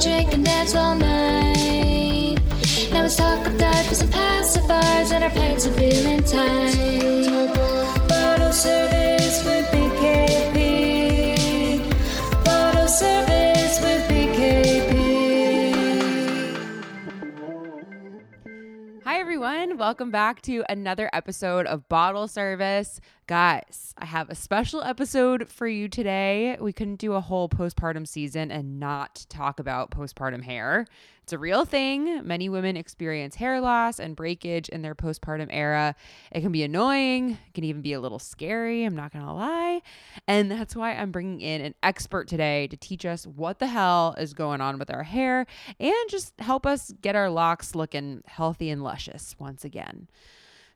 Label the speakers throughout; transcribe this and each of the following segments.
Speaker 1: drink and dance all night. Now let's talk of diapers and pacifiers and our pants are feeling tight. Bottle service
Speaker 2: Welcome back to another episode of Bottle Service. Guys, I have a special episode for you today. We couldn't do a whole postpartum season and not talk about postpartum hair. It's a real thing. Many women experience hair loss and breakage in their postpartum era. It can be annoying, it can even be a little scary, I'm not gonna lie. And that's why I'm bringing in an expert today to teach us what the hell is going on with our hair and just help us get our locks looking healthy and luscious once again.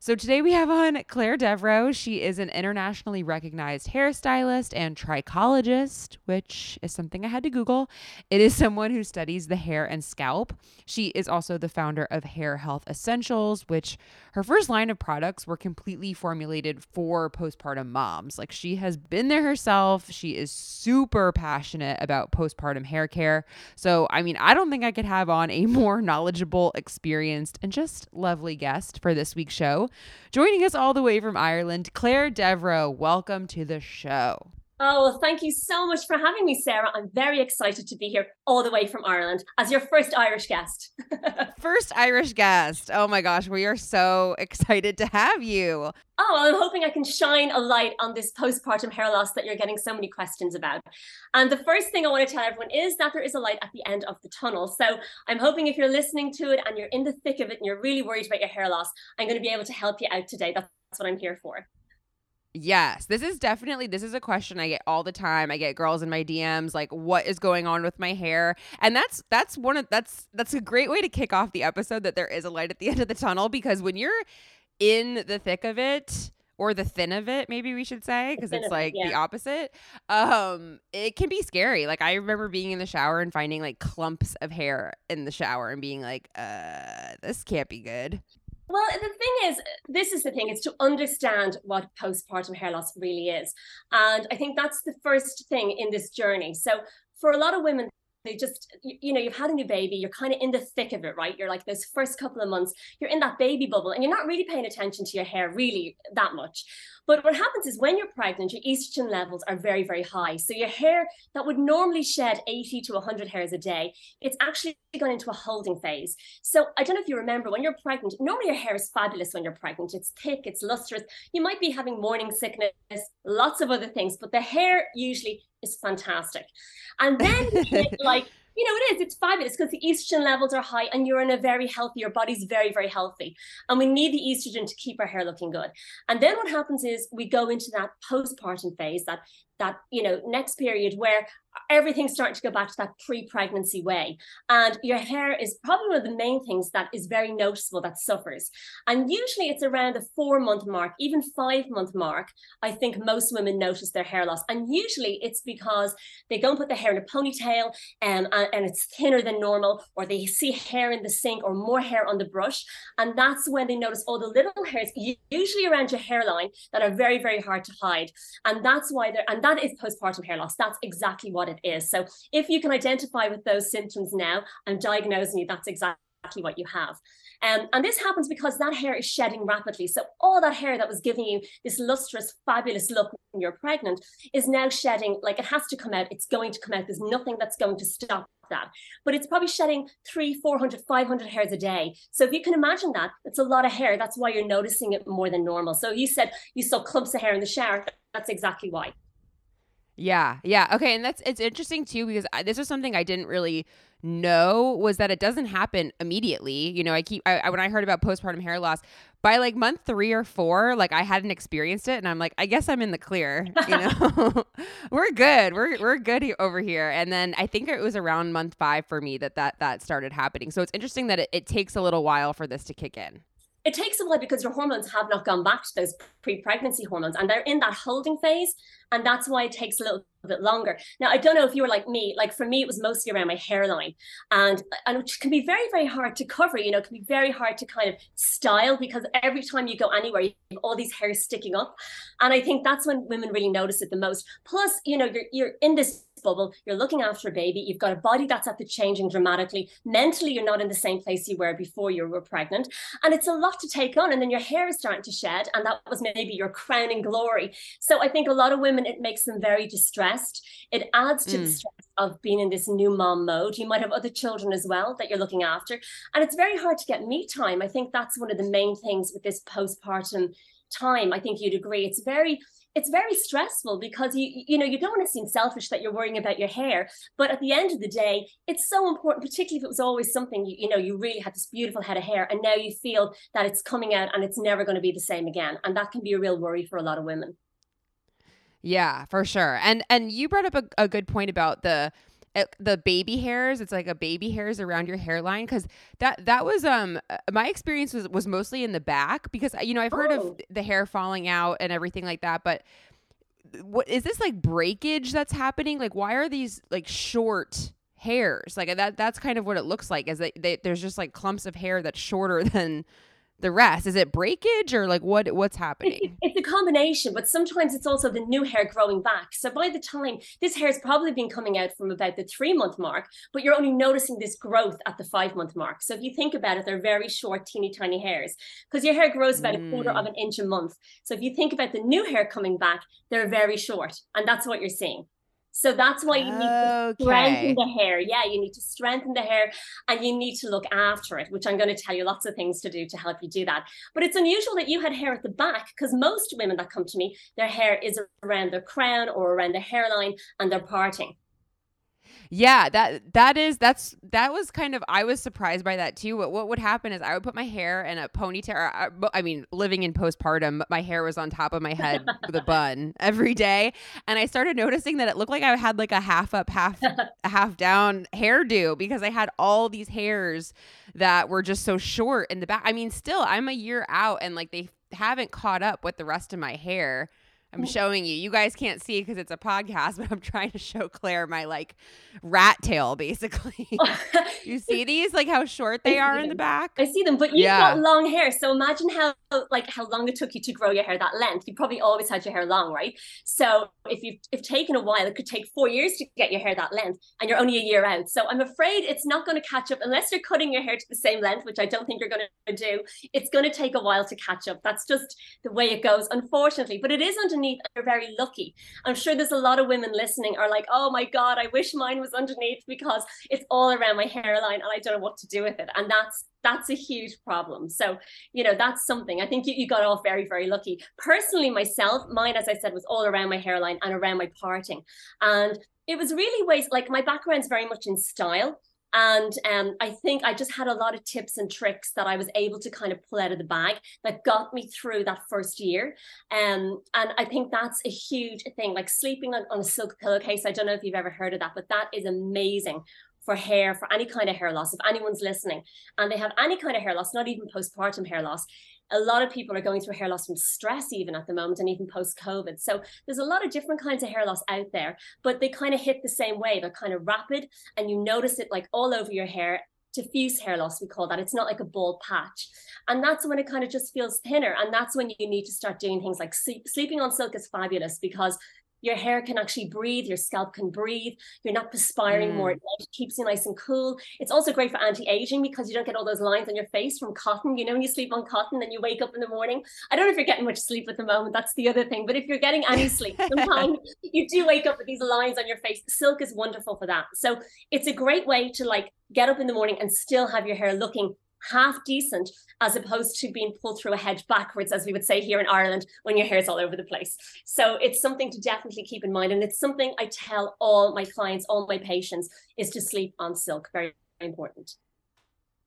Speaker 2: So today we have on Clare Devereaux. She is an internationally recognized hairstylist and trichologist, which is something I had to Google. It is someone who studies the hair and scalp. She is also the founder of Hair Health Essentials, which her first line of products were completely formulated for postpartum moms. Like she has been there herself. She is super passionate about postpartum hair care. So, I mean, I don't think I could have on a more knowledgeable, experienced, and just lovely guest for this week's show. Joining us all the way from Ireland, Clare Devereaux. Welcome to the show.
Speaker 3: Oh, well, thank you so much for having me, Sarah. I'm very excited to be here all the way from Ireland as your first Irish guest.
Speaker 2: First Irish guest. Oh my gosh, we are so excited to have you.
Speaker 3: Oh, well, I'm hoping I can shine a light on this postpartum hair loss that you're getting so many questions about. And the first thing I want to tell everyone is that there is a light at the end of the tunnel. So I'm hoping if you're listening to it and you're in the thick of it and you're really worried about your hair loss, I'm going to be able to help you out today. That's what I'm here for.
Speaker 2: Yes, this is definitely this is a question I get all the time. I get girls in my DMs like what is going on with my hair? And that's that's one of that's that's a great way to kick off the episode that there is a light at the end of the tunnel because when you're in the thick of it or the thin of it maybe we should say because it's
Speaker 3: it,
Speaker 2: like the opposite um it can be scary like i remember being in the shower and finding like clumps of hair in the shower and being like uh this can't be good
Speaker 3: Well, the thing is, this is the thing, it's to understand what postpartum hair loss really is. And I think that's the first thing in this journey. So for a lot of women, they just, you know, you've had a new baby, you're kind of in the thick of it, right? You're like those first couple of months, you're in that baby bubble and you're not really paying attention to your hair really that much. But what happens is when you're pregnant, your estrogen levels are very, very high. So your hair that would normally shed 80 to 100 hairs a day, it's actually gone into a holding phase. So I don't know if you remember when you're pregnant, normally your hair is fabulous when you're pregnant. It's thick, it's lustrous. You might be having morning sickness, lots of other things, but the hair usually is fantastic. And then like, you know, it is, it's fabulous because the estrogen levels are high and you're in a very healthy, your body's very, very healthy. And we need the estrogen to keep our hair looking good. And then what happens is we go into that postpartum phase, that that you know next period where everything's starting to go back to that pre-pregnancy way. And your hair is probably one of the main things that is very noticeable that suffers. And usually it's around the four month mark even five month mark i think most women notice their hair loss. And usually it's because they go and put their hair in a ponytail um, and, and it's thinner than normal or they see hair in the sink or more hair on the brush. And that's when they notice all the little hairs usually around your hairline that are very very hard to hide. And that's why they're and that is postpartum hair loss. That's exactly what it is. So if you can identify with those symptoms now i'm diagnosing you that's exactly what you have. Um, and this happens because that hair is shedding rapidly. So all that hair that was giving you this lustrous fabulous look when you're pregnant is now shedding like it has to come out. It's going to come out. There's nothing that's going to stop that. But it's probably shedding three 400 500 hairs a day. So if you can imagine that it's a lot of hair. That's why you're noticing it more than normal. So you said you saw clumps of hair in the shower. That's exactly why
Speaker 2: Yeah, yeah. Okay, and that's it's interesting too because I, this is something I didn't really know was that it doesn't happen immediately. You know, I keep I, I when I heard about postpartum hair loss by like month three or four, like I hadn't experienced it, and I'm like, I guess I'm in the clear. You know, we're good. We're we're good he- over here. And then I think it was around month five for me that that that started happening. So it's interesting that it, it takes a little while for this to kick in.
Speaker 3: It takes a while because your hormones have not gone back to those pre-pregnancy hormones and they're in that holding phase and that's why it takes a little bit longer. Now, I don't know if you were like me. Like for me, it was mostly around my hairline, and and which can be very very hard to cover. You know, it can be very hard to kind of style because every time you go anywhere, you have all these hairs sticking up, and I think that's when women really notice it the most. Plus, you know, you're you're in this bubble, you're looking after a baby, you've got a body that's at the changing dramatically. Mentally, you're not in the same place you were before you were pregnant. And it's a lot to take on. And then your hair is starting to shed. And that was maybe your crowning glory. So I think a lot of women, it makes them very distressed. It adds to mm. the stress of being in this new mom mode. You might have other children as well that you're looking after. And it's very hard to get me time. I think that's one of the main things with this postpartum time. I think you'd agree. It's very it's very stressful because you you know you don't want to seem selfish that you're worrying about your hair but at the end of the day it's so important particularly if it was always something you, you know you really had this beautiful head of hair and now you feel that it's coming out and it's never going to be the same again and that can be a real worry for a lot of women
Speaker 2: yeah for sure and and you brought up a, a good point about the it, the baby hairs it's like a baby hairs around your hairline because that that was um uh, my experience was was mostly in the back because you know i've heard oh. of the hair falling out and everything like that but what is this like breakage that's happening like why are these like short hairs like that that's kind of what it looks like is that they, there's just like clumps of hair that's shorter than the rest? Is it breakage or like what what's happening?
Speaker 3: It's a combination, but sometimes it's also the new hair growing back. So by the time this hair has probably been coming out from about the three month mark, but you're only noticing this growth at the five month mark. So if you think about it, they're very short, teeny tiny hairs because your hair grows about mm. a quarter of mm. an inch a month. So if you think about the new hair coming back, they're very short, and that's what you're seeing. So that's why you need to strengthen the hair. Yeah, you need to strengthen the hair and you need to look after it, which I'm going to tell you lots of things to do to help you do that. But it's unusual that you had hair at the back because most women that come to me, their hair is around their crown or around the hairline and they're parting.
Speaker 2: Yeah, that that is that's that was kind of I was surprised by that too. What what would happen is I would put my hair in a ponytail. Or, uh, I mean, living in postpartum, my hair was on top of my head with a bun every day, and I started noticing that it looked like I had like a half up, half half down hairdo because I had all these hairs that were just so short in the back. I mean, still I'm a year out, and like they haven't caught up with the rest of my hair. I'm showing you. You guys can't see because it's a podcast, but I'm trying to show Clare my like rat tail, basically. you see these, like how short they are in the back.
Speaker 3: I see them, but you've yeah. got long hair, so imagine how like how long it took you to grow your hair that length. You probably always had your hair long, right? So if you've if taken a while, it could take four years to get your hair that length, and you're only a year out. So I'm afraid it's not going to catch up unless you're cutting your hair to the same length, which I don't think you're going to do. It's going to take a while to catch up. That's just the way it goes, unfortunately. But it is underneath underneath are very lucky. I'm sure there's a lot of women listening are like, oh my God, I wish mine was underneath because it's all around my hairline and I don't know what to do with it. And that's that's a huge problem. So, you know, that's something. I think you, you got off very, very lucky. Personally, myself, mine, as I said, was all around my hairline and around my parting. And it was really ways like my background's very much in style. And um, I think I just had a lot of tips and tricks that I was able to kind of pull out of the bag that got me through that first year. Um, and I think that's a huge thing, like sleeping on, on a silk pillowcase. I don't know if you've ever heard of that, but that is amazing for hair, for any kind of hair loss. If anyone's listening and they have any kind of hair loss, not even postpartum hair loss, a lot of people are going through hair loss from stress even at the moment and even post covid so there's a lot of different kinds of hair loss out there but they kind of hit the same way. They're kind of rapid and you notice it like all over your hair. Diffuse hair loss we call that. It's not like a bald patch. And that's when it kind of just feels thinner. And that's when you need to start doing things like sleep, sleeping on silk is fabulous because your hair can actually breathe, your scalp can breathe, you're not perspiring mm. more, it keeps you nice and cool. It's also great for anti-aging because you don't get all those lines on your face from cotton. You know, when you sleep on cotton, then you wake up in the morning. I don't know if you're getting much sleep at the moment, that's the other thing. But if you're getting any sleep, sometimes you do wake up with these lines on your face. Silk is wonderful for that. So it's a great way to like get up in the morning and still have your hair looking half decent as opposed to being pulled through a hedge backwards, as we would say here in Ireland, when your hair's all over the place. So it's something to definitely keep in mind. And it's something I tell all my clients, all my patients, is to sleep on silk. Very, very important.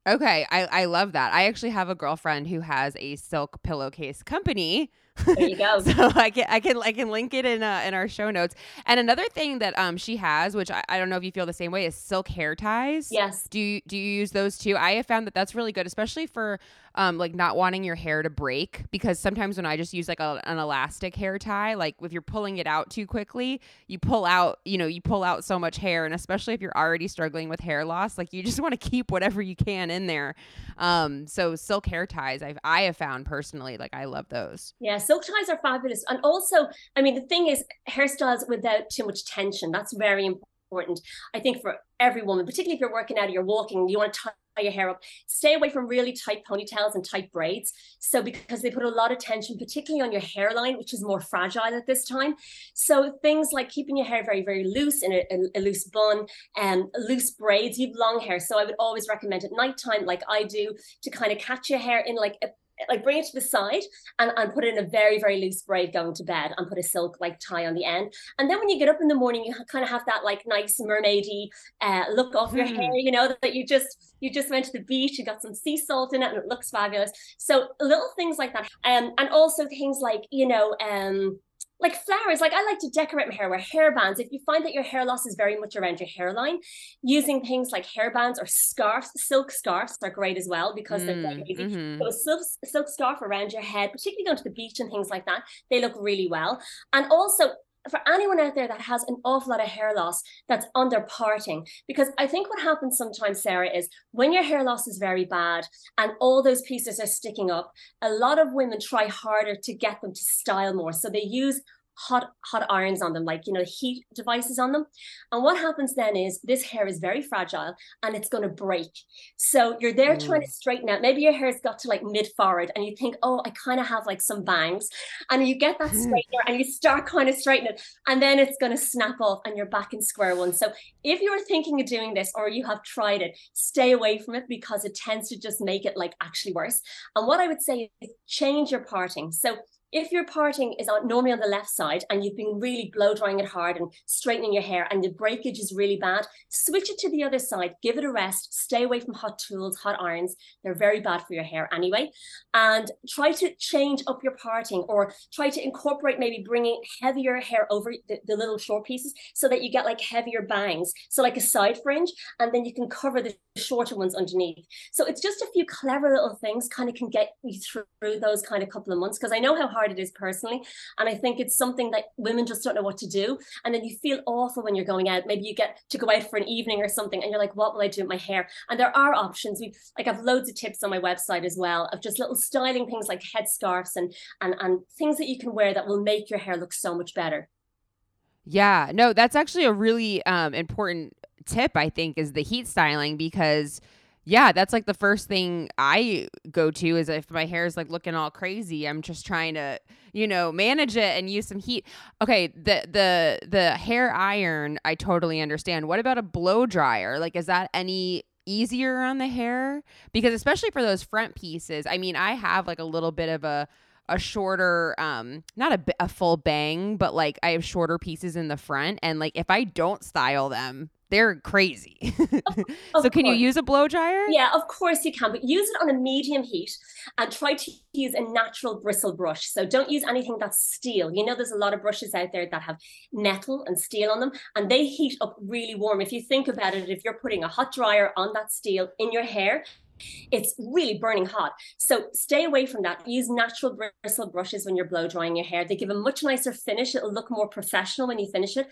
Speaker 2: Okay, I, I love that. I actually have a girlfriend who has a silk pillowcase company
Speaker 3: there you go.
Speaker 2: so I can I can I can link it in uh, in our show notes. And another thing that um she has, which I, I don't know if you feel the same way, is silk hair ties.
Speaker 3: Yes.
Speaker 2: Do you do you use those too? I have found that that's really good, especially for um, like not wanting your hair to break because sometimes when I just use like a, an elastic hair tie, like if you're pulling it out too quickly, you pull out, you know, you pull out so much hair. And especially if you're already struggling with hair loss, like you just want to keep whatever you can in there. Um, so silk hair ties, I've, I have found personally, like I love those.
Speaker 3: Yeah, silk ties are fabulous. And also, I mean, the thing is, hairstyles without too much tension, that's very important. I think for every woman, particularly if you're working out or you're walking, you want to tie your hair up. Stay away from really tight ponytails and tight braids. So because they put a lot of tension, particularly on your hairline, which is more fragile at this time. So things like keeping your hair very, very loose in a, a, a loose bun and um, loose braids. You've long hair. So I would always recommend at nighttime, like I do, to kind of catch your hair in like a like bring it to the side and, and put it in a very very loose braid going to bed and put a silk like tie on the end. And then when you get up in the morning you kind of have that like nice mermaidy uh, look off your hair hmm. you know that, that you just you just went to the beach you got some sea salt in it and it looks fabulous. So little things like that. Um, and also things like you know um like flowers like i like to decorate my hair with hair bands. If you find that your hair loss is very much around your hairline using things like hair bands or scarves silk scarves are great as well because mm, they're very easy mm-hmm. so a silk, silk scarf around your head particularly going to the beach and things like that. They look really well. And also for anyone out there that has an awful lot of hair loss that's under parting, because I think what happens sometimes, Sarah, is when your hair loss is very bad and all those pieces are sticking up, a lot of women try harder to get them to style more. So they use hot hot irons on them like you know heat devices on them. And what happens then is this hair is very fragile and it's going to break. So you're there mm. trying to straighten out. Maybe your hair's got to like mid forehead and you think oh i kind of have like some bangs. And you get that mm. straightener and you start kind of straightening it and then it's going to snap off and you're back in square one. So if you're thinking of doing this or you have tried it stay away from it because it tends to just make it like actually worse. And what i would say is change your parting. So if your parting is on, normally on the left side and you've been really blow drying it hard and straightening your hair and the breakage is really bad, switch it to the other side, give it a rest, stay away from hot tools, hot irons. They're very bad for your hair anyway. And try to change up your parting or try to incorporate maybe bringing heavier hair over the, the little short pieces so that you get like heavier bangs. So like a side fringe, and then you can cover the shorter ones underneath. So it's just a few clever little things kind of can get you through those kind of couple of months because I know how hard it is personally. And I think it's something that women just don't know what to do. And then you feel awful when you're going out. Maybe you get to go out for an evening or something and you're like, what will I do with my hair? And there are options. We like I've loads of tips on my website as well of just little styling things like headscarves and and and things that you can wear that will make your hair look so much better.
Speaker 2: Yeah, no, that's actually a really um, important tip, I think, is the heat styling because yeah, that's like the first thing I go to is if my hair is like looking all crazy, I'm just trying to, you know, manage it and use some heat. Okay, the the the hair iron, I totally understand. What about a blow dryer? Like is that any easier on the hair? Because especially for those front pieces, I mean, I have like a little bit of a a shorter um not a, a full bang but like i have shorter pieces in the front and like if i don't style them they're crazy. so can you use a blow dryer?
Speaker 3: Yeah, of course you can, but use it on a medium heat and try to use a natural bristle brush. So don't use anything that's steel. You know, there's a lot of brushes out there that have metal and steel on them and they heat up really warm. If you think about it, if you're putting a hot dryer on that steel in your hair, it's really burning hot. So stay away from that. Use natural bristle brushes when you're blow drying your hair. They give a much nicer finish. It'll look more professional when you finish it.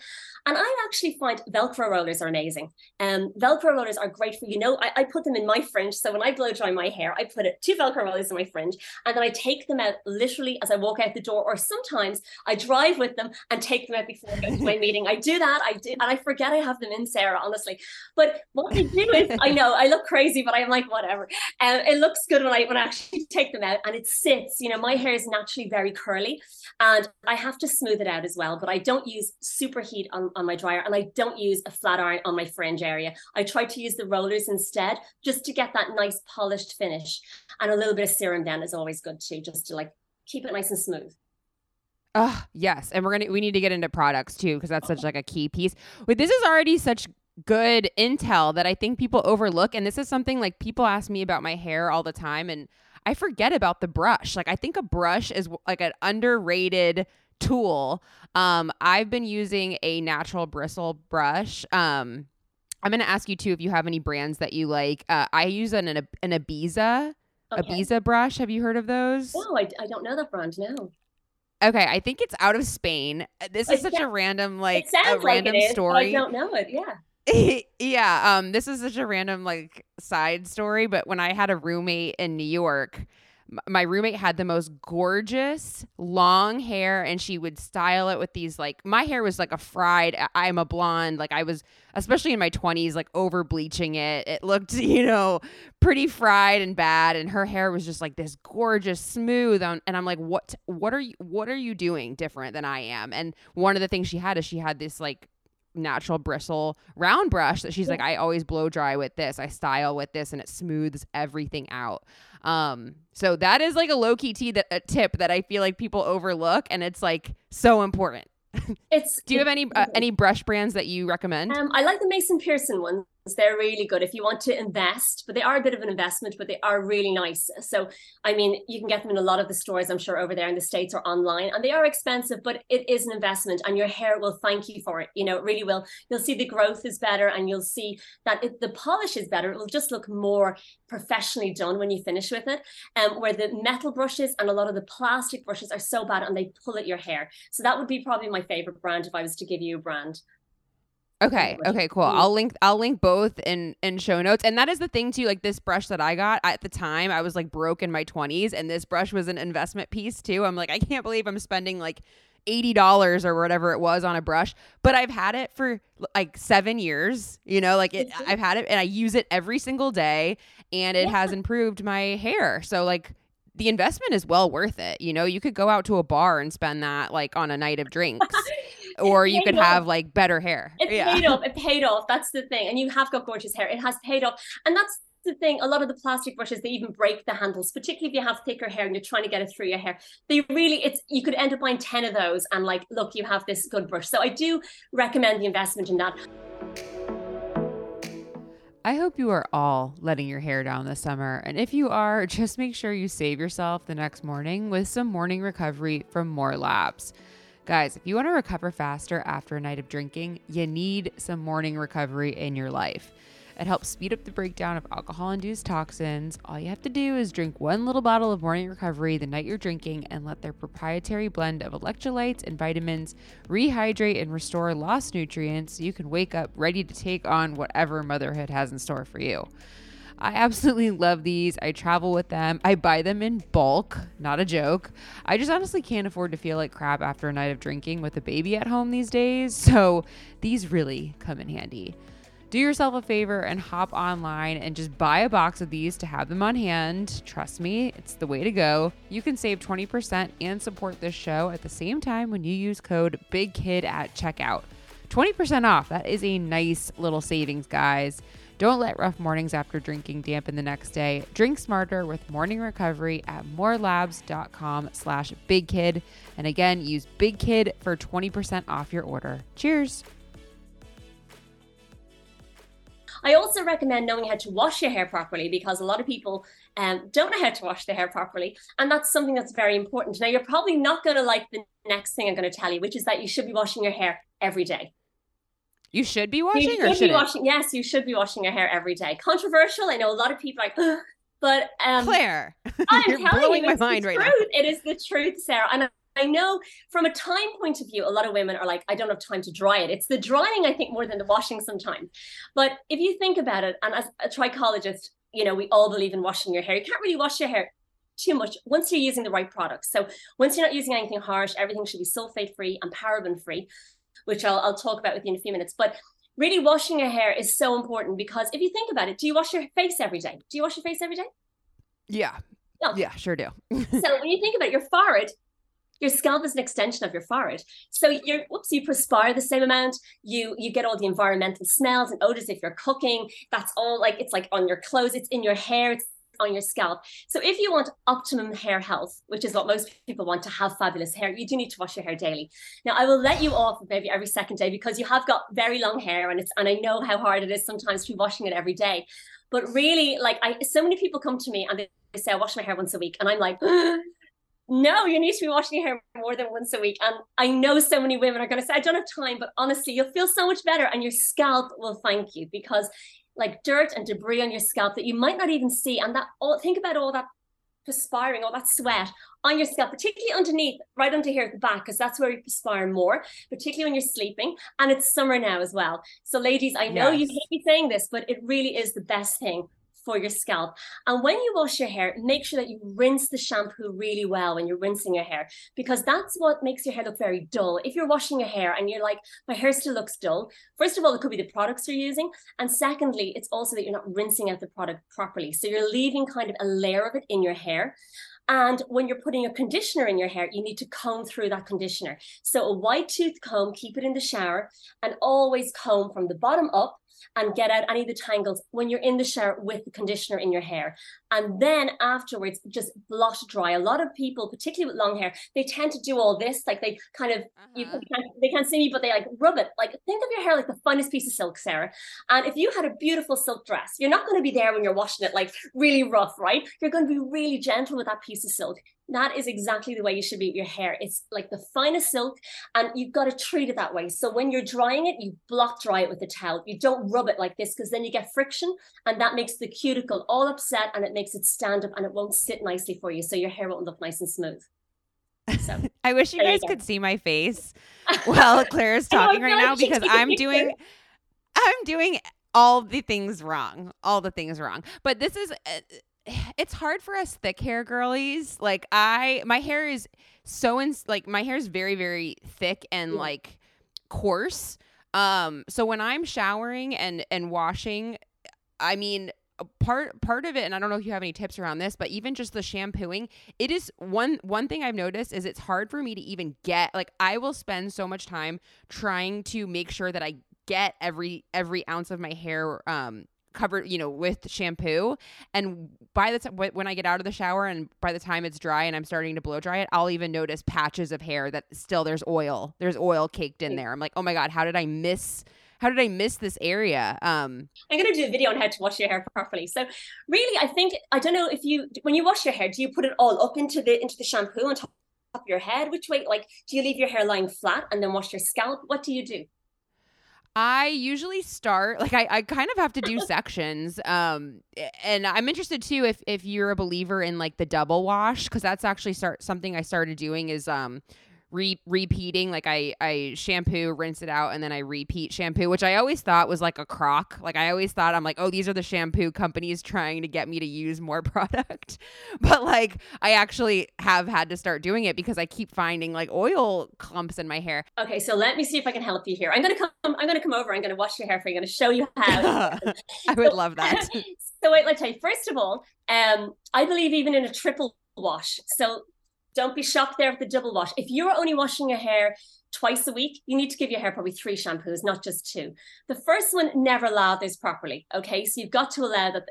Speaker 3: And I actually find Velcro rollers are amazing. Um, Velcro rollers are great for, you know, I, I put them in my fringe. So when I blow dry my hair, I put it two Velcro rollers in my fringe and then I take them out literally as I walk out the door. Or sometimes I drive with them and take them out before I go to my meeting. I do that. I do, and I forget I have them in, Sarah, honestly. But what I do is, I know I look crazy, but I'm like, whatever whatever. Um, it looks good when I when I actually take them out, and it sits. You know, my hair is naturally very curly, and I have to smooth it out as well. But I don't use super heat on, on my dryer, and I don't use a flat iron on my fringe area. I try to use the rollers instead, just to get that nice polished finish. And a little bit of serum then is always good too, just to like keep it nice and smooth.
Speaker 2: Oh, yes. And we're going to we need to get into products too because that's such like a key piece. But this is already such good intel that I think people overlook. And this is something like people ask me about my hair all the time, and I forget about the brush. Like, I think a brush is like an underrated tool. Um, I've been using a natural bristle brush. Um, I'm going to ask you too if you have any brands that you like. Uh, I use an, an, an Ibiza
Speaker 3: Okay.
Speaker 2: Ibiza brush. Have you heard of those?
Speaker 3: No, I, I don't know that brand. No.
Speaker 2: Okay, I think it's out of Spain. Uh, This is such a random like a
Speaker 3: like
Speaker 2: random
Speaker 3: is, but
Speaker 2: story.
Speaker 3: I don't know it. Yeah.
Speaker 2: yeah, um this is such a random like side story, but when I had a roommate in New York, m- my roommate had the most gorgeous long hair and she would style it with these like my hair was like a fried I- I'm a blonde, like I was especially in my 20s like over bleaching it. It looked, you know, pretty fried and bad and her hair was just like this gorgeous smooth on, and I'm like what what are you what are you doing different than I am? And one of the things she had is she had this like natural bristle round brush that she's like I always blow dry with this. I style with this and it smooths everything out. Um so that is like a low key tea that a tip that I feel like people overlook and it's like so important.
Speaker 3: It's.
Speaker 2: Do you have any uh, any brush brands that you recommend?
Speaker 3: Um, I like the Mason Pearson ones. They're really good if you want to invest, but they are a bit of an investment, but they are really nice. So, I mean, you can get them in a lot of the stores, I'm sure, over there in the States or online, and they are expensive, but it is an investment, and your hair will thank you for it. You know, it really will. You'll see the growth is better, and you'll see that it, the polish is better. It will just look more professionally done when you finish with it. Um, where the metal brushes and a lot of the plastic brushes are so bad and they pull at your hair. So, that would be probably my favorite brand if I was to give you a brand.
Speaker 2: Okay. Okay. Cool. I'll link. I'll link both in in show notes. And that is the thing too. Like this brush that I got at the time, I was like broke in my twenties, and this brush was an investment piece too. I'm like, I can't believe I'm spending like eighty dollars or whatever it was on a brush, but I've had it for like seven years. You know, like it.
Speaker 3: Mhm.
Speaker 2: I've had it, and I use it every single day, and it
Speaker 3: Yeah.
Speaker 2: has improved my hair. So like. The investment is well worth it. You know, you could go out to a bar and spend that like on a night of drinks, or you could
Speaker 3: off.
Speaker 2: have like better hair.
Speaker 3: It paid off. It paid off. That's the thing. And you have got gorgeous hair. It has paid off. And that's the thing. A lot of the plastic brushes, they even break the handles, particularly if you have thicker hair and you're trying to get it through your hair. They really, it's you could end up buying 10 of those and like, look, you have this good brush. So I do recommend the investment in that.
Speaker 2: I hope you are all letting your hair down this summer. And if you are, just make sure you save yourself the next morning with some morning recovery from More Labs. Guys, if you want to recover faster after a night of drinking, you need some morning recovery in your life. It helps speed up the breakdown of alcohol induced toxins. All you have to do is drink one little bottle of morning recovery the night you're drinking and let their proprietary blend of electrolytes and vitamins rehydrate and restore lost nutrients so you can wake up ready to take on whatever motherhood has in store for you. I absolutely love these. I travel with them. I buy them in bulk, not a joke. I just honestly can't afford to feel like crap after a night of drinking with a baby at home these days, so these really come in handy. Do yourself a favor and hop online and just buy a box of these to have them on hand. Trust me, it's the way to go. You can save 20% and support this show at the same time when you use code BIGKID at checkout. 20% off. That is a nice little savings, guys. Don't let rough mornings after drinking dampen the next day. Drink smarter with morning recovery at morelabs.com slash bigkid. And again, use Big Kid for 20% off your order. Cheers.
Speaker 3: I also recommend knowing how to wash your hair properly because a lot of people um, don't know how to wash their hair properly. And that's something that's very important. Now, you're probably not going to like the next thing I'm going to tell you, which is that you should be washing your hair every day.
Speaker 2: You should be washing You
Speaker 3: should
Speaker 2: or
Speaker 3: be
Speaker 2: should
Speaker 3: washing. Yes, you should be washing your hair every day. Controversial. I know a lot of people are like, "Ugh," but um,
Speaker 2: Clare,
Speaker 3: I'm
Speaker 2: you're
Speaker 3: telling
Speaker 2: blowing
Speaker 3: you,
Speaker 2: my mind right now.
Speaker 3: truth. It is the truth, Sarah. And I- I know from a time point of view, a lot of women are like, I don't have time to dry it. It's the drying, I think, more than the washing sometimes. But if you think about it, and as a trichologist, you know, we all believe in washing your hair. You can't really wash your hair too much once you're using the right products. So once you're not using anything harsh, everything should be sulfate free and paraben free, which I'll, I'll talk about with you in a few minutes. But really washing your hair is so important because if you think about it, do you wash your face every day? Do you wash your face every day?
Speaker 2: Yeah.
Speaker 3: No.
Speaker 2: Yeah, sure do.
Speaker 3: so when you think about it, your forehead, your scalp is an extension of your forehead. So you're whoops, you perspire the same amount. You you get all the environmental smells and odors if you're cooking. That's all like it's like on your clothes, it's in your hair, it's on your scalp. So if you want optimum hair health, which is what most people want to have fabulous hair, you do need to wash your hair daily. Now I will let you off maybe every second day because you have got very long hair and it's and I know how hard it is sometimes to be washing it every day. But really, like I so many people come to me and they, say I wash my hair once a week, and I'm like, no, you need to be washing your hair more than once a week. And I know so many women are going to say, I don't have time, but honestly, you'll feel so much better and your scalp will thank you because like dirt and debris on your scalp that you might not even see. And that all think about all that perspiring, all that sweat on your scalp, particularly underneath, right under here at the back, because that's where you perspire more, particularly when you're sleeping. And it's summer now as well. So, ladies, I know yes. you hate me saying this, but it really is the best thing for your scalp. And when you wash your hair, make sure that you rinse the shampoo really well when you're rinsing your hair, because that's what makes your hair look very dull. If you're washing your hair and you're like, my hair still looks dull, first of all, it could be the products you're using. And secondly, it's also that you're not rinsing out the product properly. So you're leaving kind of a layer of it in your hair. And when you're putting a conditioner in your hair, you need to comb through that conditioner. So a wide tooth comb, keep it in the shower, and always comb from the bottom up and get out any of the tangles when you're in the shower with the conditioner in your hair. And then afterwards, just blot dry. A lot of people, particularly with long hair, they tend to do all this. Like they kind of, uh-huh. you can't, they can't see me, but they like rub it. Like think of your hair like the finest piece of silk, Sarah. And if you had a beautiful silk dress, you're not going to be there when you're washing it like really rough, right? You're going to be really gentle with that piece of silk that is exactly the way you should be with your hair. It's like the finest silk, and you've got to treat it that way. So when you're drying it, you block dry it with a towel. You don't rub it like this because then you get friction, and that makes the cuticle all upset and it makes it stand up and it won't sit nicely for you. So your hair won't look nice and smooth.
Speaker 2: So I wish you guys you could see my face while Clare is talking right now because I'm doing I'm doing all the things wrong. All the things wrong. But this is uh, it's hard for us thick hair girlies. Like I my hair is so in like my hair is very very thick and yeah. like coarse. Um so when I'm showering and and washing, I mean part part of it and I don't know if you have any tips around this, but even just the shampooing, it is one one thing I've noticed is it's hard for me to even get like I will spend so much time trying to make sure that I get every every ounce of my hair um covered, you know, with shampoo. And by the time when I get out of the shower and by the time it's dry and I'm starting to blow dry it, I'll even notice patches of hair that still there's oil. There's oil caked in there. I'm like, oh my god, how did I miss? How did I miss this area? Um,
Speaker 3: I'm going to do a video on how to wash your hair properly. So, really, I think I don't know if you when you wash your hair, do you put it all up into the into the shampoo on top of your head? Which way? Like, do you leave your hair lying flat and then wash your scalp? What do you do?
Speaker 2: I usually start like I, I kind of have to do sections. Um and I'm interested too if if you're a believer in like the double wash because that's actually start something I started doing is um re- repeating like I I shampoo, rinse it out and then I repeat shampoo, which I always thought was like a crock. Like I always thought I'm like, "Oh, these are the shampoo companies trying to get me to use more product." but like I actually have had to start doing it because I keep finding like oil clumps in my hair.
Speaker 3: Okay, so let me see if I can help you here. I'm going to come I'm going to come over. I'm going to wash your hair for you. I'm going to show you how.
Speaker 2: I would so, love that.
Speaker 3: so wait, let's tell you. First of all, um I believe even in a triple wash. So don't be shocked there with the double wash. If you're only washing your hair twice a week, you need to give your hair probably three shampoos, not just two. The first one never lathers properly. Okay, so you've got to allow that.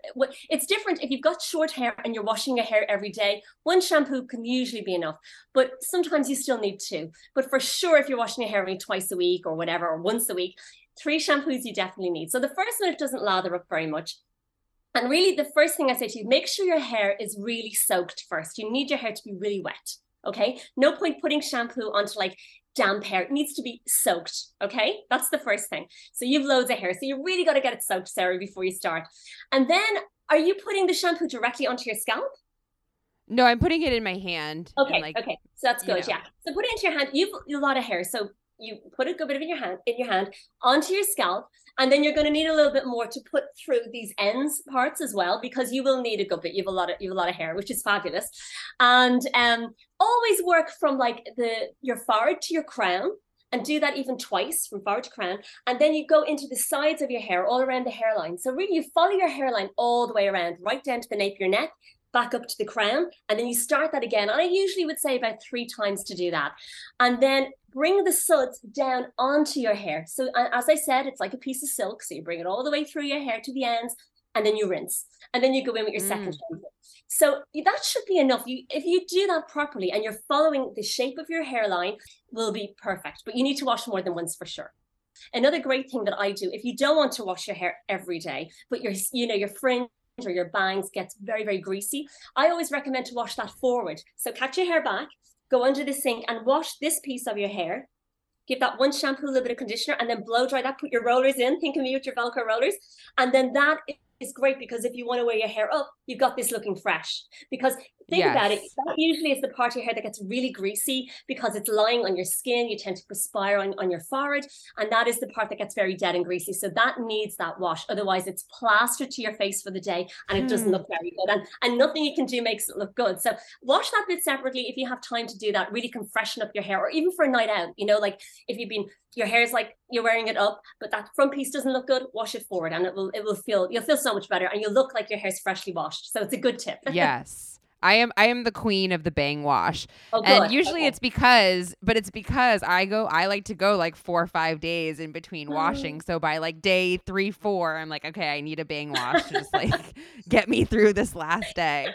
Speaker 3: It's different if you've got short hair and you're washing your hair every day. One shampoo can usually be enough, but sometimes you still need two. But for sure, if you're washing your hair only twice a week or whatever, or once a week, three shampoos you definitely need. So the first one, it doesn't lather up very much. And really, the first thing I say to you, make sure your hair is really soaked first. You need your hair to be really wet. Okay. No point putting shampoo onto like damp hair. It needs to be soaked. Okay. That's the first thing. So you've loads of hair. So you really got to get it soaked, Sarah, before you start. And then are you putting the shampoo directly onto your scalp?
Speaker 2: No, I'm putting it in my hand.
Speaker 3: Okay. Like, okay. So that's good. You know. Yeah. So put it into your hand. You've a lot of hair. So you put a good bit of in your hand in your hand onto your scalp and then you're going to need a little bit more to put through these ends parts as well because you will need a good bit you have a lot of you have a lot of hair which is fabulous and um always work from like the your forehead to your crown and do that even twice from forehead to crown. And then you go into the sides of your hair, all around the hairline. So really you follow your hairline all the way around, right down to the nape of your neck, back up to the crown, and then you start that again. And I usually would say about three times to do that. And then bring the suds down onto your hair. So as I said, it's like a piece of silk. So you bring it all the way through your hair to the ends, and then you rinse, and then you go in with your mm. second shampoo. So that should be enough. You, if you do that properly and you're following the shape of your hairline, will be perfect. But you need to wash more than once for sure. Another great thing that I do, if you don't want to wash your hair every day, but your, you know, your fringe or your bangs gets very, very greasy, I always recommend to wash that forward. So catch your hair back, go under the sink and wash this piece of your hair. Give that one shampoo, a little bit of conditioner, and then blow dry that. Put your rollers in. Think of me with your Velcro rollers. And then that is great because if you want to wear your hair up, you've got this looking fresh. Because think yes. about it, that usually is the part of your hair that gets really greasy because it's lying on your skin. You tend to perspire on, on your forehead, and that is the part that gets very dead and greasy. So that needs that wash. Otherwise, it's plastered to your face for the day and it doesn't hmm. look very good. And, and nothing you can do makes it look good. So wash that bit separately if you have time to do that. Really can freshen up your hair, or even for a night out. You know, like if you've been your hair is like you're wearing it up, but that front piece doesn't look good, wash it forward and it will it will feel you'll feel so much better and you'll look like your hair's freshly washed. So it's a good tip.
Speaker 2: yes. I am I am the queen of the bang wash. Oh, and usually okay. it's because but it's because I go I like to go like 4 or 5 days in between mm. washing. So by like day 3 4 I'm like okay, I need a bang wash to just like get me through this last day. Um,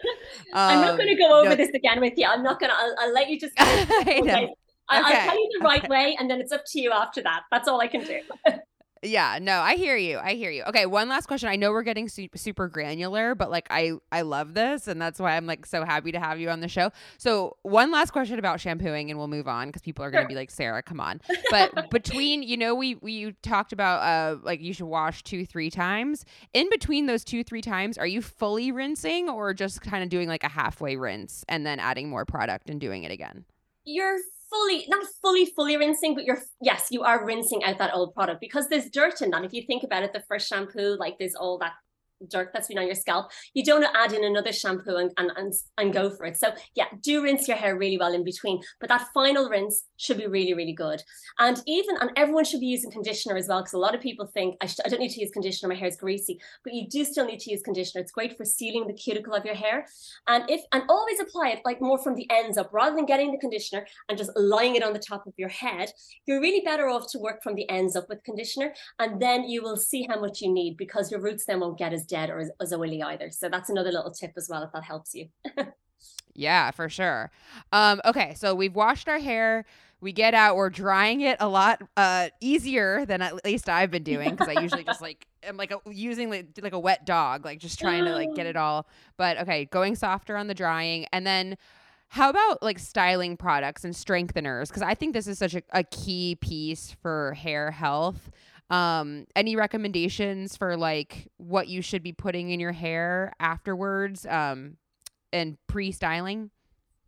Speaker 3: I'm not going to go over no, this again with you. I'm not going to I'll, I'll, let you just I know. I, will tell you the right okay. way, and then it's up to you after that. That's all I can do.
Speaker 2: yeah, no, I hear you. I hear you. Okay, one last question. I know we're getting su- super granular, but like I I love this, and that's why I'm like so happy to have you on the show. So one last question about shampooing, and we'll move on because people are going to sure. be like, Sarah, come on. But between, you know, we we talked about uh like you should wash two three times. In between those two three times, are you fully rinsing or just kind of doing like a halfway rinse and then adding more product and doing it again?
Speaker 3: You're fully not fully fully rinsing but you're yes you are rinsing out that old product because there's dirt in that. If you think about it the first shampoo like there's all that dirt that's been on your scalp, you don't add in another shampoo and, and, and, and go for it. So yeah, do rinse your hair really well in between, but that final rinse should be really, really good. And even, and everyone should be using conditioner as well, because a lot of people think, I, I don't need to use conditioner, my hair is greasy, but you do still need to use conditioner. It's great for sealing the cuticle of your hair. And if, and always apply it like more from the ends up, rather than getting the conditioner and just lying it on the top of your head, you're really better off to work from the ends up with conditioner. And then you will see how much you need because your roots then won't get as dead or as, as oily either. So that's another little tip as well if that helps you.
Speaker 2: yeah, for sure. Um, okay, so we've washed our hair. We get out. We're drying it a lot uh, easier than at least I've been doing because I usually just like am like a, using like, like a wet dog, like just trying to like get it all. But okay, going softer on the drying, and then how about like styling products and strengtheners? Because I think this is such a, a key piece for hair health. Um, any recommendations for like what you should be putting in your hair afterwards um, and pre styling?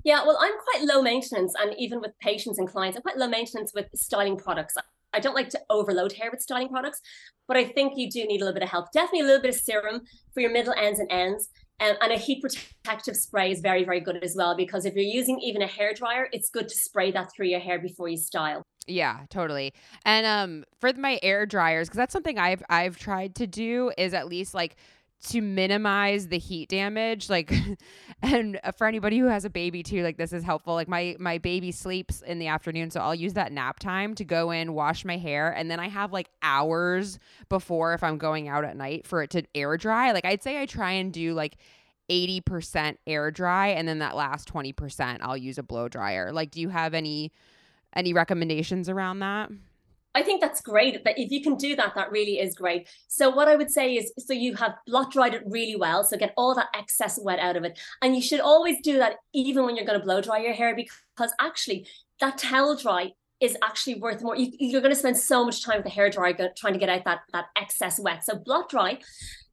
Speaker 3: Yeah, well, I'm quite low maintenance, and even with patients and clients, I'm quite low maintenance with styling products. I don't like to overload hair with styling products, but I think you do need a little bit of help. Definitely a little bit of serum for your middle ends and ends. Um, and a heat protective spray is very, very good as well because if you're using even a hair dryer, it's good to spray that through your hair before you style.
Speaker 2: Yeah, totally. And um for my air dryers cuz that's something I've I've tried to do is at least like to minimize the heat damage like and for anybody who has a baby too like this is helpful. Like my my baby sleeps in the afternoon so I'll use that nap time to go in wash my hair and then I have like hours before if I'm going out at night for it to air dry. Like I'd say I try and do like 80% air dry and then that last 20% I'll use a blow dryer. Like do you have any any recommendations around that?
Speaker 3: I think that's great. That if you can do that, that really is great. So what I would say is, so you have blot dried it really well. So get all that excess wet out of it, and you should always do that even when you're going to blow dry your hair because actually that towel dry is actually worth more. You, are going to spend so much time with the hair dryer trying to get out that that excess wet. So blot dry.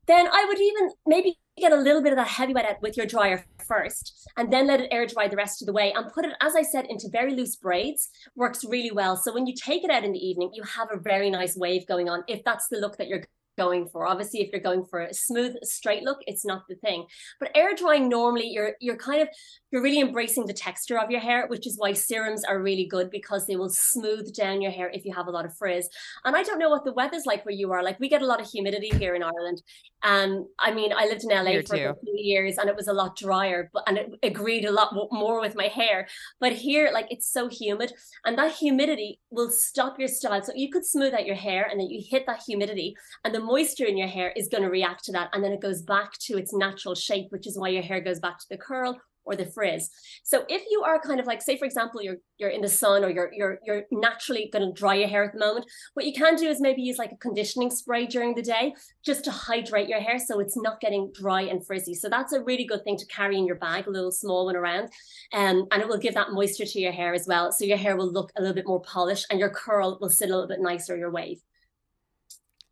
Speaker 3: Then I would even maybe get a little bit of that heavy wet out with your dryer first and then let it air dry the rest of the way and put it as i said into very loose braids works really well. So when you take it out in the evening you have a very nice wave going on if that's the look that you're going for. Obviously, if you're going for a smooth, straight look, it's not the thing. But air drying normally, you're you're kind of you're really embracing the texture of your hair, which is why serums are really good because they will smooth down your hair if you have a lot of frizz. And I don't know what the weather's like where you are. Like we get a lot of humidity here in Ireland, and I mean, I lived in LA for too. a few years, and it was a lot drier, but and it agreed a lot more with my hair. But here, like it's so humid, and that humidity will stop your style. So you could smooth out your hair, and then you hit that humidity, and the moisture in your hair is going to react to that. And then it goes back to its natural shape, which is why your hair goes back to the curl or the frizz. So if you are kind of like, say, for example, you're you're in the sun or you're you're you're naturally going to dry your hair at the moment, what you can do is maybe use like a conditioning spray during the day just to hydrate your hair so it's not getting dry and frizzy. So that's a really good thing to carry in your bag, a little small one around, um, and it will give that moisture to your hair as well. So your hair will look a little bit more polished and your curl will sit a little bit nicer, your wave.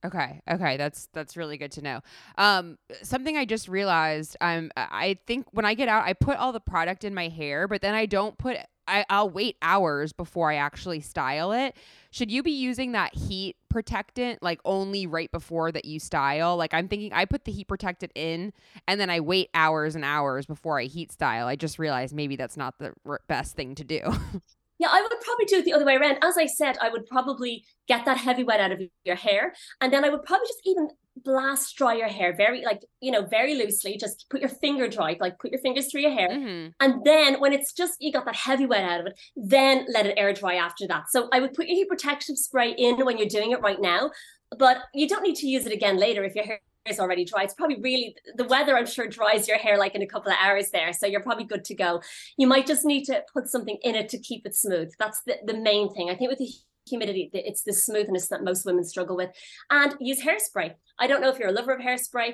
Speaker 2: Okay. Okay. That's that's really good to know. Um, something I just realized. I'm. I think when I get out, I put all the product in my hair, but then I don't put. I, I'll wait hours before I actually style it. Should you be using that heat protectant like only right before that you style? Like I'm thinking, I put the heat protectant in, and then I wait hours and hours before I heat style. I just realized maybe that's not the r- best thing to do.
Speaker 3: Yeah, I would probably do it the other way around. As I said, I would probably get that heavy wet out of your hair, and then I would probably just even blast dry your hair very, like you know, very loosely. Just put your finger dry, like put your fingers through your hair,
Speaker 2: mm-hmm.
Speaker 3: and then when it's just you got that heavy wet out of it, then let it air dry after that. So I would put your heat protective spray in when you're doing it right now, but you don't need to use it again later if your hair is already dry. It's probably really the weather, I'm sure, dries your hair like in a couple of hours there. So you're probably good to go. You might just need to put something in it to keep it smooth. That's the, the main thing. I think with the humidity, it's the smoothness that most women struggle with. And use hairspray. I don't know if you're a lover of hairspray.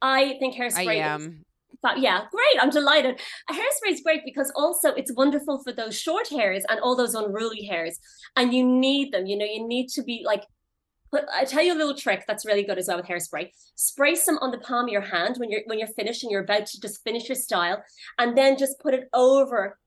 Speaker 3: I think hairspray. I
Speaker 2: am.
Speaker 3: But yeah, great. I'm delighted. A hairspray is great because also it's wonderful for those short hairs and all those unruly hairs. And you need them. You know, you need to be like Put, I tell you a little trick that's really good as well with hairspray. Spray some on the palm of your hand when you're when you're finished and you're about to just finish your style, and then just put it over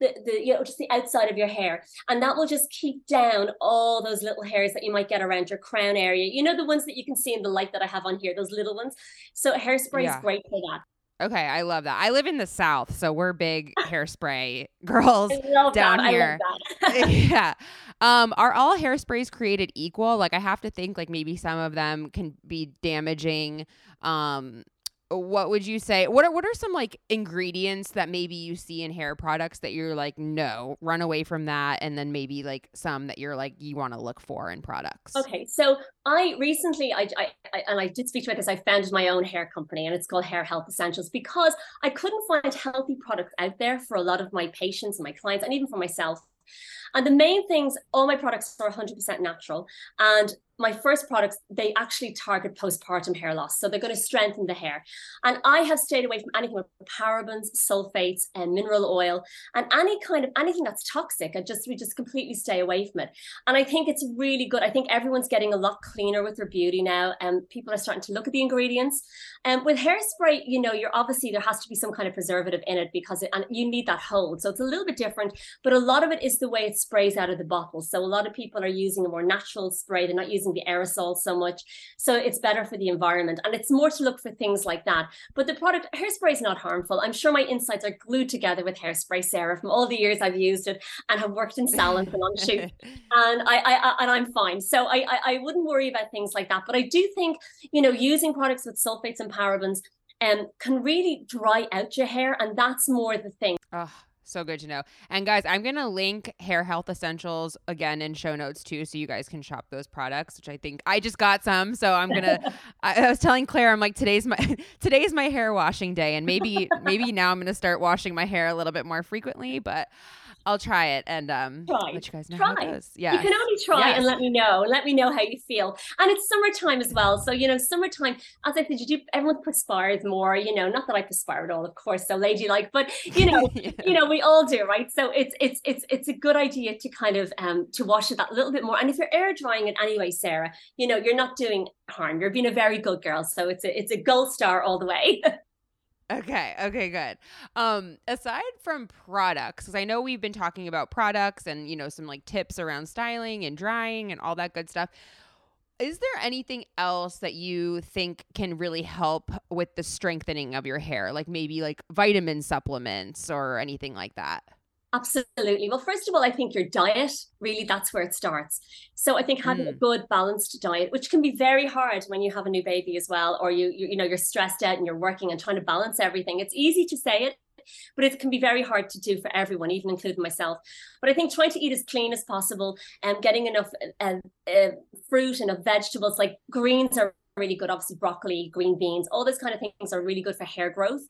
Speaker 3: the, the you know just the outside of your hair and that will just keep down all those little hairs that you might get around your crown area you know the ones that you can see in the light that i have on here those little ones so hairspray yeah. is great for that
Speaker 2: Okay, I love that. I live in the South, so we're big hairspray girls down
Speaker 3: that.
Speaker 2: here. yeah. Um, are all hairsprays created equal? Like I have to think like maybe some of them can be damaging. Um, what would you say? What are what are some like ingredients that maybe you see in hair products that you're like no run away from that and then maybe like some that you're like you want to look for in products?
Speaker 3: Okay so i recently I, I, I and i did speak about this i founded my own hair company and it's called hair health essentials because i couldn't find healthy products out there for a lot of my patients and my clients and even for myself and the main things, all my products are 100% natural. And my first products, they actually target postpartum hair loss. So they're going to strengthen the hair. And I have stayed away from anything with parabens, sulfates, and mineral oil, and any kind of anything that's toxic. I just we just completely stay away from it. And I think it's really good. I think everyone's getting a lot cleaner with their beauty now. And people are starting to look at the ingredients. And with hairspray, you know, you're obviously there has to be some kind of preservative in it because it, and you need that hold. So it's a little bit different, but a lot of it is the way it sprays out of the bottle. So a lot of people are using a more natural spray. They're not using the aerosol so much. So it's better for the environment. And it's more to look for things like that. But the product, hairspray is not harmful. I'm sure my insights are glued together with hairspray, Sarah, from all the years I've used it and have worked in salons and on shoots. And I, I, and I'm fine. So I, I, I wouldn't worry about things like that. But I do think, you know, using products with sulfates and parabens um, can really dry out your hair. And that's more the thing.
Speaker 2: Oh so good to know. And guys, I'm going to link Hair Health Essentials again in show notes too so you guys can shop those products, which I think I just got some, so I'm going to I, was telling Clare I'm like today's my today's my hair washing day and maybe maybe now I'm going to start washing my hair a little bit more frequently, but I'll try it and um try. let you guys know try. how it goes. Yeah.
Speaker 3: You can only try yes. and let me know. Let me know how you feel. And it's summertime as well. So, you know, summertime, as I said, you do everyone perspires more, you know, not that I perspire at all, of course, so ladylike, but you know, yeah. you know, we all do, right? So it's it's it's it's a good idea to kind of um to wash it that little bit more. And if you're air drying it anyway, Sarah, you know, you're not doing harm. You're being a very good girl. So it's a it's a gold star all the way.
Speaker 2: Okay. Okay. Good. Um, aside from products, because I know we've been talking about products and you know some like tips around styling and drying and all that good stuff. Is there anything else that you think can really help with the strengthening of your hair, like maybe like vitamin supplements or anything like that?
Speaker 3: Absolutely. Well, first of all, I think your diet really that's where it starts. So I think having mm. a good balanced diet, which can be very hard when you have a new baby as well, or you, you you know you're stressed out and you're working and trying to balance everything. It's easy to say it, but it can be very hard to do for everyone, even including myself. But I think trying to eat as clean as possible and getting enough uh, uh, fruit and of vegetables like greens are really good. Obviously, broccoli, green beans, all those kind of things are really good for hair growth.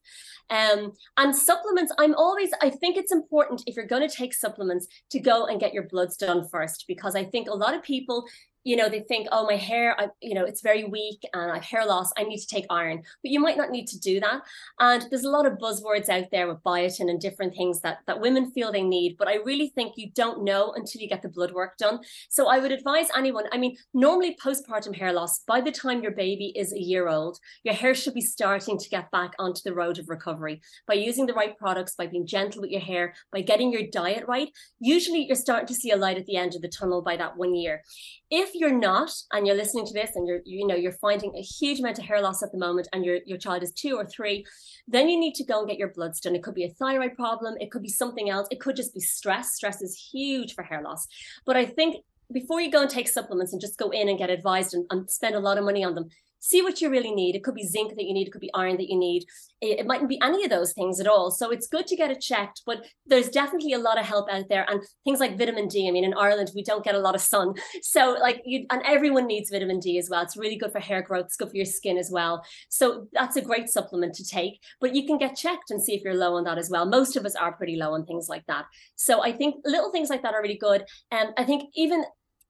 Speaker 3: Um, and supplements, I'm always, I think it's important if you're going to take supplements to go and get your bloods done first, because I think a lot of people you know they think oh my hair I, you know it's very weak and i have hair loss. I need to take iron. But you might not need to do that. And there's a lot of buzzwords out there with biotin and different things that that women feel they need. But i really think you don't know until you get the blood work done. So i would advise anyone i mean normally postpartum hair loss by the time your baby is a year old your hair should be starting to get back onto the road of recovery. By using the right products by being gentle with your hair by getting your diet right usually you're starting to see a light at the end of the tunnel by that one year. If you're not and you're listening to this and you're you know you're finding a huge amount of hair loss at the moment and your your child is 2 or 3 then you need to go and get your bloods done. It could be a thyroid problem. It could be something else. It could just be stress. Stress is huge for hair loss. But i think before you go and take supplements and just go in and get advised and, and spend a lot of money on them see what you really need. It could be zinc that you need, it could be iron that you need. It, it mightn't be any of those things at all. So it's good to get it checked, but there's definitely a lot of help out there. And things like vitamin D. I mean, in Ireland, we don't get a lot of sun. So, like, you and everyone needs vitamin D as well. It's really good for hair growth, it's good for your skin as well. So, that's a great supplement to take, but you can get checked and see if you're low on that as well. Most of us are pretty low on things like that. So, I think little things like that are really good. And I think even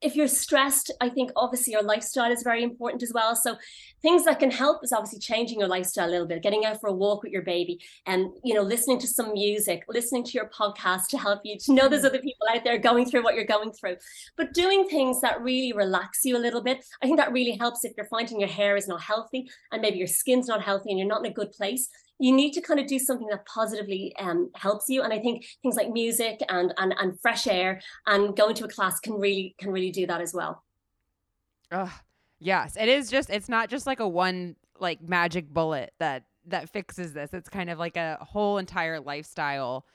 Speaker 3: if you're stressed, I think obviously your lifestyle is very important as well. So things that can help is obviously changing your lifestyle a little bit, getting out for a walk with your baby and, you know, listening to some music, listening to your podcast to help you to know there's mm-hmm. other people out there going through what you're going through. But doing things that really relax you a little bit, I think that really helps if you're finding your hair is not healthy and maybe your skin's not healthy and you're not in a good place you need to kind of do something that positively um, helps you. And i think things like music and, and and fresh air and going to a class can really can really do that as well.
Speaker 2: Oh yes it is just it's not just like a one like magic bullet that that fixes this. It's kind of like a whole entire lifestyle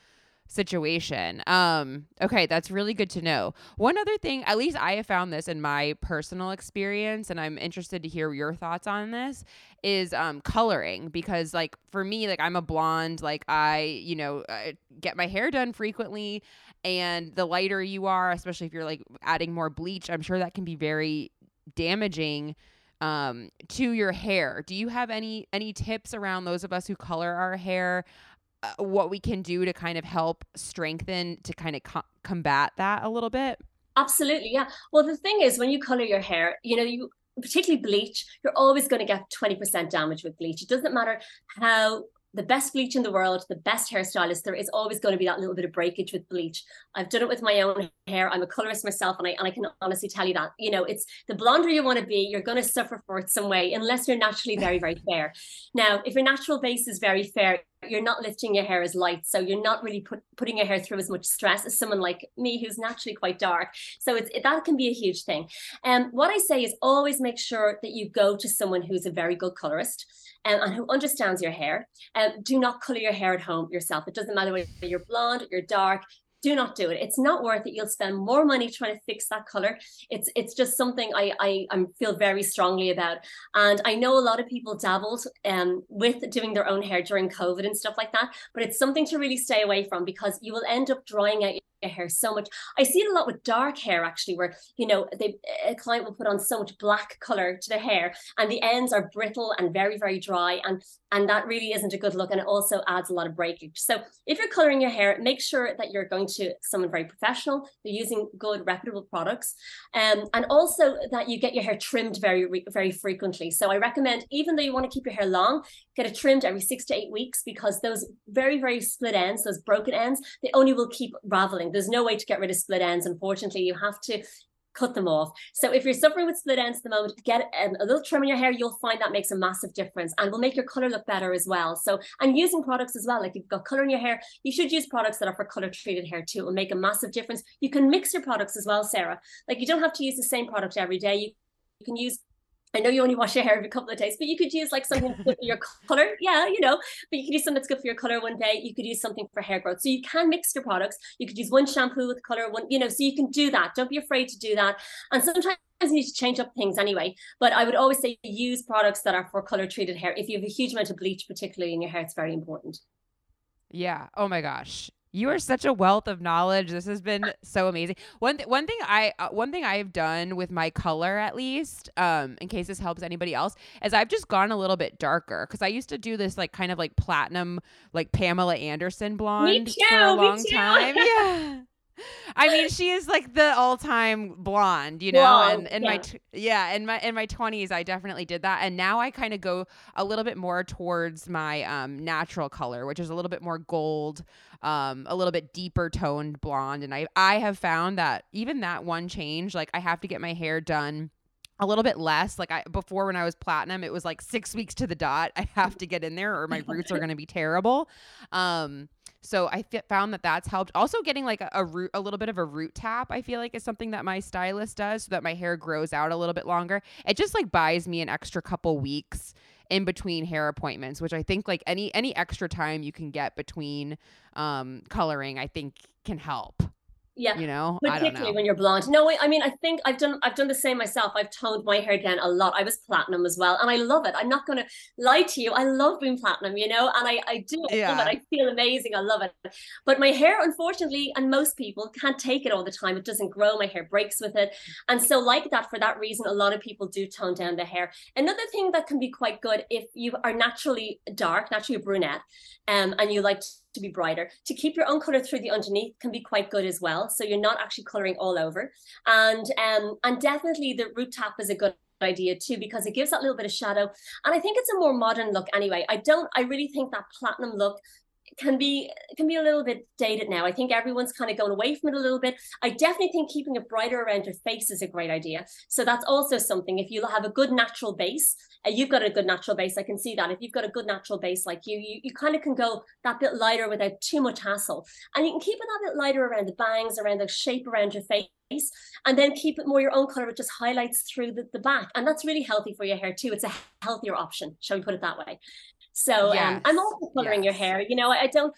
Speaker 2: situation. Um, okay, that's really good to know. One other thing, at least I have found this in my personal experience, and I'm interested to hear your thoughts on this, is um coloring because like for me, like I'm a blonde, like I, you know, I get my hair done frequently. And the lighter you are, especially if you're like adding more bleach, I'm sure that can be very damaging um to your hair. Do you have any any tips around those of us who color our hair uh, what we can do to kind of help strengthen to kind of co- combat that a little bit?
Speaker 3: Absolutely, yeah. Well, the thing is, when you color your hair, you know, you particularly bleach, you're always going to get 20% damage with bleach. It doesn't matter how the best bleach in the world, the best hairstylist, there is always going to be that little bit of breakage with bleach. I've done it with my own hair. I'm a colorist myself, and I and I can honestly tell you that you know it's the blonder you want to be, you're going to suffer for it some way unless you're naturally very very fair. Now, if your natural base is very fair, you're not lifting your hair as light, so you're not really put, putting your hair through as much stress as someone like me who's naturally quite dark. So it's it, that can be a huge thing. And um, what I say is always make sure that you go to someone who's a very good colorist um, and who understands your hair. Um, do not color your hair at home yourself. It doesn't matter whether you're blonde, you're dark, do not do it. It's not worth it. You'll spend more money trying to fix that color. It's it's just something I I, I feel very strongly about. And I know a lot of people dabbled um with doing their own hair during COVID and stuff like that, but it's something to really stay away from because you will end up drying out hair so much. I see it a lot with dark hair actually, where you know they a client will put on so much black color to the hair, and the ends are brittle and very very dry, and and that really isn't a good look, and it also adds a lot of breakage. So if you're coloring your hair, make sure that you're going to someone very professional. They're using good reputable products, um, and also that you get your hair trimmed very very frequently. So I recommend even though you want to keep your hair long, get it trimmed every six to eight weeks because those very very split ends, those broken ends, they only will keep raveling there's no way to get rid of split ends. Unfortunately, you have to cut them off. So if you're suffering with split ends at the moment, get um, a little trim in your hair. You'll find that makes a massive difference and will make your color look better as well. So and using products as well, like you've got color in your hair, you should use products that are for color treated hair too. It will make a massive difference. You can mix your products as well, Sarah. Like you don't have to use the same product every day. You, you can use I know you only wash your hair every couple of days, but you could use like something for your color. Yeah, you know, but you could use something that's good for your color one day. You could use something for hair growth. So you can mix your products. You could use one shampoo with color, one, you know, so you can do that. Don't be afraid to do that. And sometimes you need to change up things anyway. But I would always say use products that are for color treated hair. If you have a huge amount of bleach, particularly in your hair, it's very important.
Speaker 2: Yeah. Oh my gosh. You are such a wealth of knowledge. This has been so amazing. One th- one thing I uh, one thing I've done with my color at least, um, in case this helps anybody else, is I've just gone a little bit darker because I used to do this like kind of like platinum, like Pamela Anderson blonde for a long time. Yeah. I mean, she is like the all-time blonde, you know.
Speaker 3: Blonde,
Speaker 2: and in
Speaker 3: yeah.
Speaker 2: my t- yeah, in my in my twenties, I definitely did that, and now I kind of go a little bit more towards my um, natural color, which is a little bit more gold, um, a little bit deeper toned blonde. And I I have found that even that one change, like I have to get my hair done a little bit less like i before when i was platinum it was like six weeks to the dot i have to get in there or my roots are going to be terrible um so i f- found that that's helped. Also getting like a, a root a little bit of a root tap i feel like is something that my stylist does so that my hair grows out a little bit longer. It just like buys me an extra couple weeks in between hair appointments which i think like any any extra time you can get between um coloring i think can help
Speaker 3: Yeah.
Speaker 2: you know i don't
Speaker 3: particularly
Speaker 2: know
Speaker 3: when you're blonde. No, I mean, I think I've done I've done the same myself. I've toned my hair down a lot. I was platinum as well, and I love it. I'm not going to lie to you. I love being platinum, you know, and I I do I love it. I feel amazing. I love it. But my hair, unfortunately, and most people can't take it all the time. It doesn't grow. My hair breaks with it, and so like that. For that reason, a lot of people do tone down the hair. Another thing that can be quite good if you are naturally dark, naturally brunette, um, and you like to be brighter. To keep your own color through the underneath can be quite good as well. So you're not actually coloring all over. And um and definitely the root tap is a good idea too because it gives that little bit of shadow. And i think it's a more modern look anyway. I don't i really think that platinum look can be can be a little bit dated now. I think everyone's kind of going away from it a little bit. I definitely think keeping it brighter around your face is a great idea. So that's also something. If you have a good natural base, uh, you've got a good natural base. I can see that. If you've got a good natural base like you, you, you kind of can go that bit lighter without too much hassle, and you can keep it that bit lighter around the bangs, around the shape around your face. And then keep it more your own color, it just highlights through the, the back. And that's really healthy for your hair too. It's a healthier option, shall we put it that way? So um, I'm also coloring your hair. You know, I, I don't.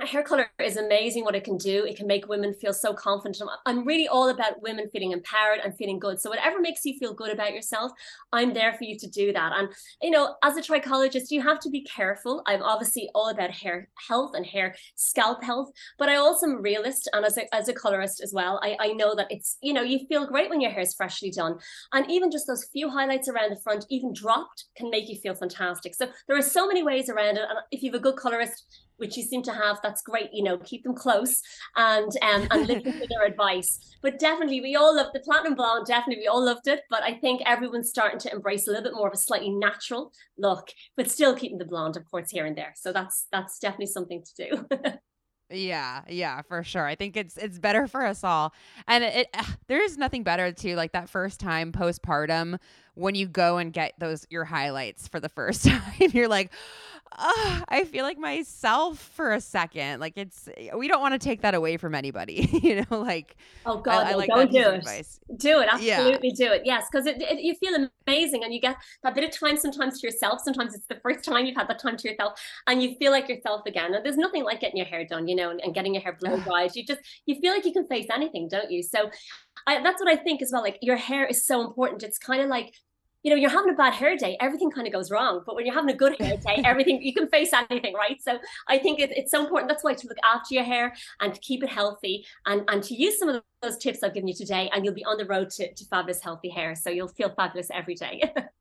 Speaker 3: Hair color is amazing what it can do. It can make women feel so confident. I'm- I'm really all about women feeling empowered and feeling good. So whatever makes you feel good about yourself, I'm there for you to do that. And you know, as a trichologist, you have to be careful. I'm obviously all about hair health and hair scalp health, but I also am a realist and as a as a colorist as well. I, I know that it's you know you feel great when your hair is freshly done, and even just those few highlights around the front, even dropped, can make you feel fantastic. So there are so many ways around it. And if you have a good colorist, which you seem to have, that's great. You know, keep them close and um and listen to their advice. But definitely, we all love the platinum blonde. Definitely, we all loved it. But I think everyone's starting to embrace a little bit more of a slightly natural look, but still keeping the blonde, of course, here and there. So that's that's definitely something to do.
Speaker 2: Yeah, yeah, for sure. I think it's it's better for us all. And it, it there is nothing better to like that first time postpartum when you go and get those your highlights for the first time. You're like, "Ah, I feel like myself for a second. Like it's we don't want to take that away from anybody, you know, like
Speaker 3: oh God,
Speaker 2: I, I like
Speaker 3: don't
Speaker 2: that
Speaker 3: do it.
Speaker 2: advice.
Speaker 3: Do it,
Speaker 2: Yeah.
Speaker 3: absolutely do it. Yes, because it, it, you feel amazing and you get that bit of time sometimes to yourself. Sometimes it's the first time you've had that time to yourself and you feel like yourself again. And there's nothing like getting your hair done, you know, and, and getting your hair blow dried. You just, you feel like you can face anything, don't you? So I, that's what I think as well. Like your hair is so important. It's kind of like, you know, you're having a bad hair day, everything kind of goes wrong. But when you're having a good hair day, everything, you can face anything, right? So I think it, it's so important. That's why to look after your hair and to keep it healthy and, and to use some of those tips I've given you today, and you'll be on the road to, to fabulous, healthy hair. So you'll feel fabulous every day.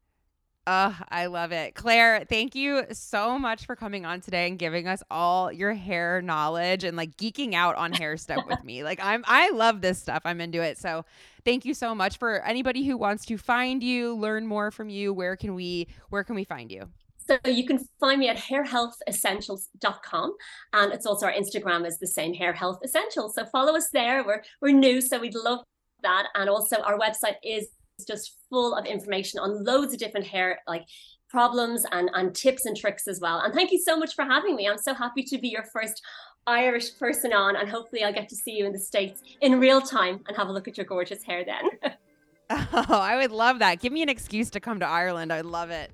Speaker 2: Oh, I love it. Clare, thank you so much for coming on today and giving us all your hair knowledge and like geeking out on hair stuff with me. Like I'm I love this stuff. I'm into it. So, thank you so much for anybody who wants to find you, learn more from you. Where can we where can we find you?
Speaker 3: So you can find me at hairhealthessentials.com. And it's also our Instagram is the same Hair Health Essentials. So follow us there. We're we're new, so we'd love that. And also our website is just full of information on loads of different hair like problems and, and tips and tricks as well. And thank you so much for having me. I'm so happy to be your first Irish person on, and hopefully I'll get to see you in the States in real time and have a look at your gorgeous hair then.
Speaker 2: Oh, I would love that. Give me an excuse to come to Ireland. I'd love it.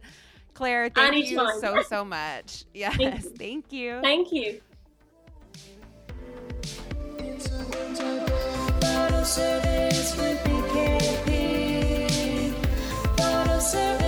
Speaker 2: Clare, thank you so so much. Yes,
Speaker 3: you.
Speaker 2: thank you.
Speaker 3: Thank you.
Speaker 1: Bottle service closer